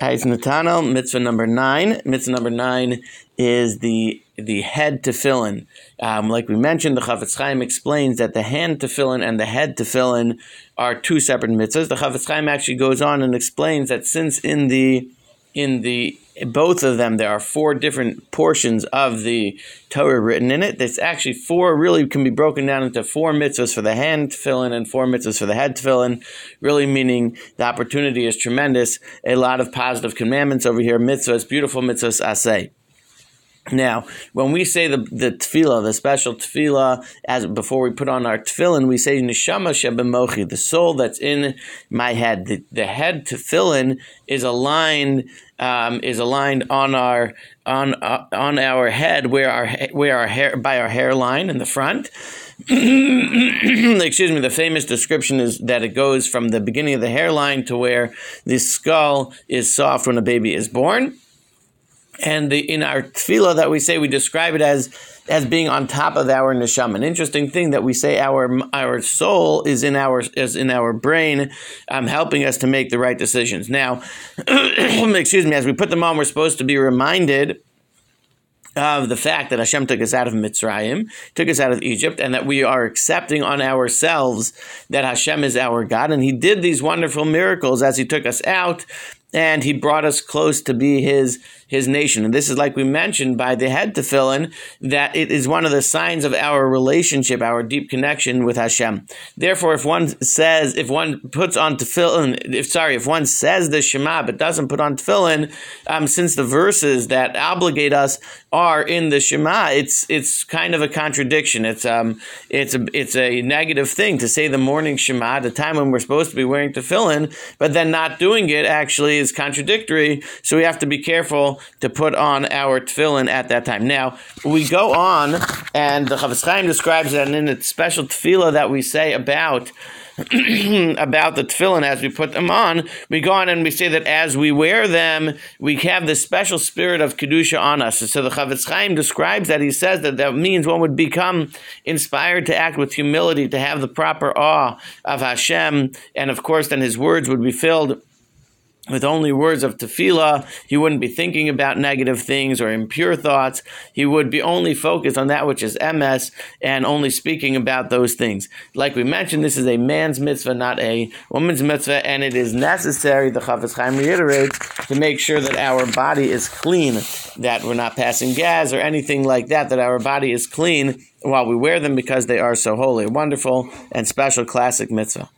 Ais Natanel, mitzvah number nine. Mitzvah number nine is the the head tefillin. Um, like we mentioned, the Chafetz Chaim explains that the hand tefillin and the head tefillin are two separate mitzvahs. The Chafetz Chaim actually goes on and explains that since in the in the both of them there are four different portions of the Torah written in it. There's actually four really can be broken down into four mitzvahs for the hand tefillin and four mitzvahs for the head tefillin. Really meaning the opportunity is tremendous. A lot of positive commandments over here. Mitzvahs, beautiful mitzvahs, asay. Now, when we say the the tefillah, the special tefillah, as before we put on our tefillin, we say neshama shebemochi, the soul that's in my head. The, the head tefillin is aligned um, is aligned on our on uh, on our head where our where our hair by our hairline in the front. Excuse me. The famous description is that it goes from the beginning of the hairline to where the skull is soft when a baby is born and the, in our tefillah that we say, we describe it as as being on top of our neshama. An interesting thing that we say our our soul is in our is in our brain, um, helping us to make the right decisions. Now, excuse me, as we put them on, we're supposed to be reminded of the fact that Hashem took us out of Mitzrayim, took us out of Egypt, and that we are accepting on ourselves that Hashem is our God. And He did these wonderful miracles as He took us out and he brought us close to be his his nation. And this is like we mentioned by the head tefillin that it is one of the signs of our relationship, our deep connection with Hashem. Therefore, if one says, if one puts on tefillin, if sorry, if one says the Shema but doesn't put on tefillin, um, since the verses that obligate us are in the Shema, it's it's kind of a contradiction. It's um it's a it's a negative thing to say the morning Shema, at the time when we're supposed to be wearing tefillin, but then not doing it actually is contradictory. So we have to be careful to put on our tefillin at that time. Now we go on, and the Chafetz Chaim describes that in its special tefillah that we say about. about the tefillin as we put them on, we go on and we say that as we wear them, we have the special spirit of kedusha on us. So the Chafetz Chaim describes that. He says that that means one would become inspired to act with humility, to have the proper awe of Hashem, and of course, then his words would be filled with only words of tefillah, he wouldn't be thinking about negative things or impure thoughts. He would be only focused on that which is emes and only speaking about those things. Like we mentioned, this is a man's mitzvah, not a woman's mitzvah, and it is necessary, the Chafetz Chaim reiterates, to make sure that our body is clean, that we're not passing gas or anything like that, that our body is clean while we wear them because they are so holy. Wonderful and special classic mitzvah.